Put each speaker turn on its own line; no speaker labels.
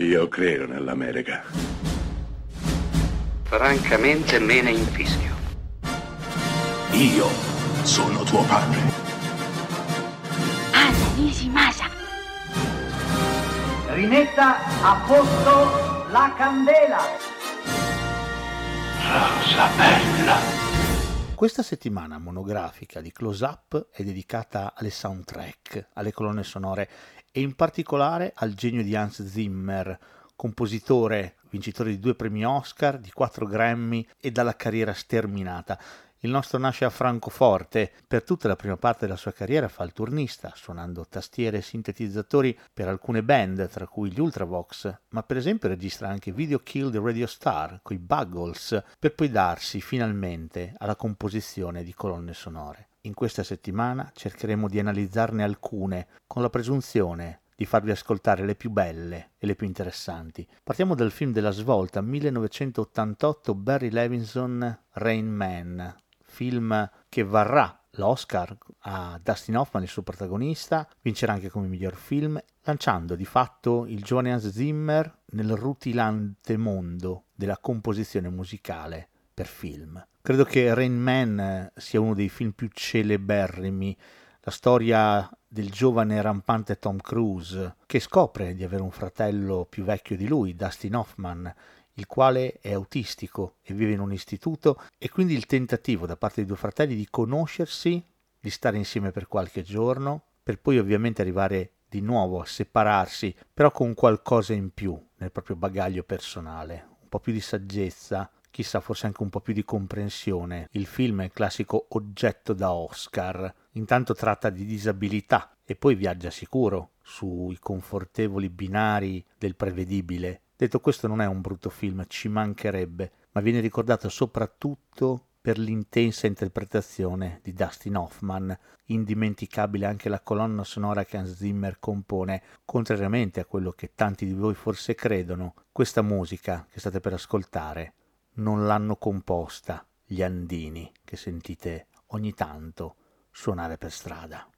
Io credo nell'America.
Francamente me ne infischio.
Io sono tuo padre.
Anna Nishimasa.
Rimetta a posto la candela.
Rosa bella.
Questa settimana monografica di Close Up è dedicata alle soundtrack, alle colonne sonore e in particolare al genio di Hans Zimmer, compositore vincitore di due premi Oscar, di quattro Grammy e dalla carriera sterminata. Il nostro nasce a Francoforte, per tutta la prima parte della sua carriera fa il turnista, suonando tastiere e sintetizzatori per alcune band, tra cui gli Ultravox, ma per esempio registra anche Video Kill the Radio Star, coi Buggles, per poi darsi finalmente alla composizione di colonne sonore. In questa settimana cercheremo di analizzarne alcune, con la presunzione di farvi ascoltare le più belle e le più interessanti. Partiamo dal film della svolta 1988 Barry Levinson Rain Man, film che varrà l'Oscar a Dustin Hoffman, il suo protagonista, vincerà anche come miglior film, lanciando di fatto il giovane Hans Zimmer nel rutilante mondo della composizione musicale per film. Credo che Rain Man sia uno dei film più celeberrimi, la storia del giovane rampante Tom Cruise, che scopre di avere un fratello più vecchio di lui, Dustin Hoffman, il quale è autistico e vive in un istituto, e quindi il tentativo da parte dei due fratelli di conoscersi, di stare insieme per qualche giorno, per poi ovviamente arrivare di nuovo a separarsi, però con qualcosa in più nel proprio bagaglio personale, un po' più di saggezza, chissà forse anche un po' più di comprensione. Il film è il classico oggetto da Oscar, intanto tratta di disabilità e poi viaggia sicuro sui confortevoli binari del prevedibile. Detto questo non è un brutto film, ci mancherebbe, ma viene ricordato soprattutto per l'intensa interpretazione di Dustin Hoffman, indimenticabile anche la colonna sonora che Hans Zimmer compone, contrariamente a quello che tanti di voi forse credono, questa musica che state per ascoltare non l'hanno composta gli andini che sentite ogni tanto suonare per strada.